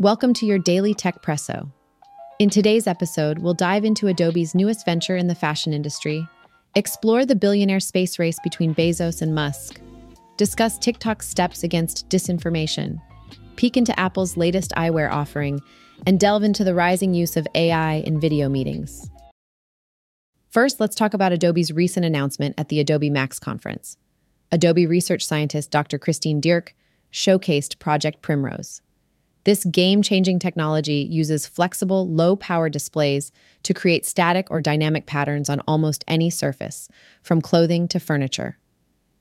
Welcome to your daily Techpresso. In today's episode, we'll dive into Adobe's newest venture in the fashion industry, explore the billionaire space race between Bezos and Musk, discuss TikTok's steps against disinformation, peek into Apple's latest eyewear offering, and delve into the rising use of AI in video meetings. First, let's talk about Adobe's recent announcement at the Adobe Max conference. Adobe research scientist Dr. Christine Dierk showcased Project Primrose this game changing technology uses flexible, low power displays to create static or dynamic patterns on almost any surface, from clothing to furniture.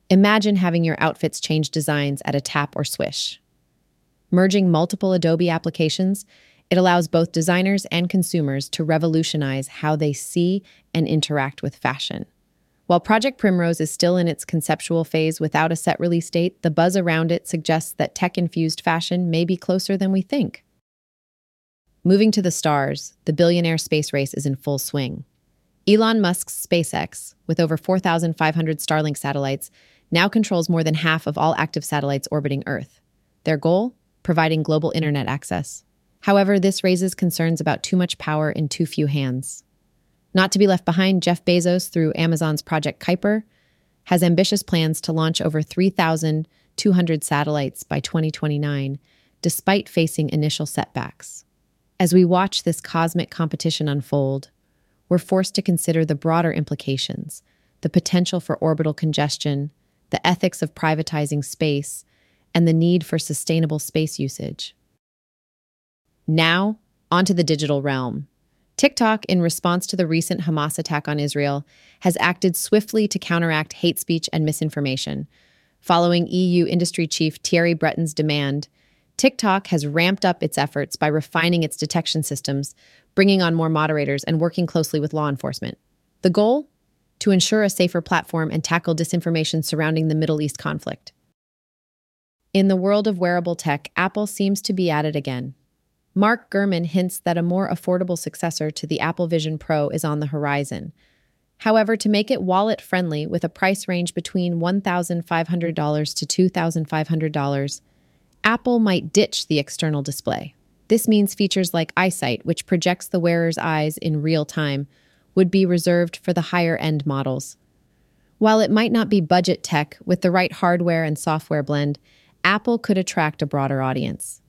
Imagine having your outfits change designs at a tap or swish. Merging multiple Adobe applications, it allows both designers and consumers to revolutionize how they see and interact with fashion. While Project Primrose is still in its conceptual phase without a set release date, the buzz around it suggests that tech infused fashion may be closer than we think. Moving to the stars, the billionaire space race is in full swing. Elon Musk's SpaceX, with over 4,500 Starlink satellites, now controls more than half of all active satellites orbiting Earth. Their goal? Providing global internet access. However, this raises concerns about too much power in too few hands. Not to be left behind, Jeff Bezos, through Amazon's Project Kuiper, has ambitious plans to launch over 3,200 satellites by 2029, despite facing initial setbacks. As we watch this cosmic competition unfold, we're forced to consider the broader implications the potential for orbital congestion, the ethics of privatizing space, and the need for sustainable space usage. Now, onto the digital realm. TikTok, in response to the recent Hamas attack on Israel, has acted swiftly to counteract hate speech and misinformation. Following EU industry chief Thierry Breton's demand, TikTok has ramped up its efforts by refining its detection systems, bringing on more moderators, and working closely with law enforcement. The goal? To ensure a safer platform and tackle disinformation surrounding the Middle East conflict. In the world of wearable tech, Apple seems to be at it again. Mark Gurman hints that a more affordable successor to the Apple Vision Pro is on the horizon. However, to make it wallet friendly with a price range between $1,500 to $2,500, Apple might ditch the external display. This means features like EyeSight, which projects the wearer's eyes in real time, would be reserved for the higher end models. While it might not be budget tech with the right hardware and software blend, Apple could attract a broader audience.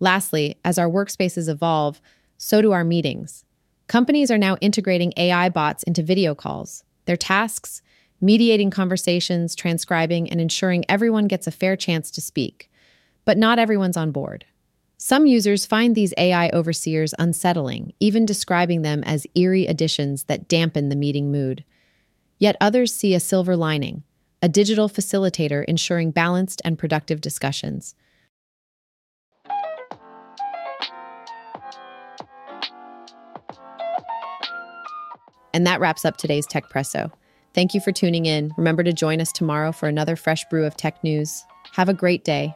Lastly, as our workspaces evolve, so do our meetings. Companies are now integrating AI bots into video calls. Their tasks? Mediating conversations, transcribing, and ensuring everyone gets a fair chance to speak. But not everyone's on board. Some users find these AI overseers unsettling, even describing them as eerie additions that dampen the meeting mood. Yet others see a silver lining, a digital facilitator ensuring balanced and productive discussions. And that wraps up today's Techpresso. Thank you for tuning in. Remember to join us tomorrow for another fresh brew of tech news. Have a great day.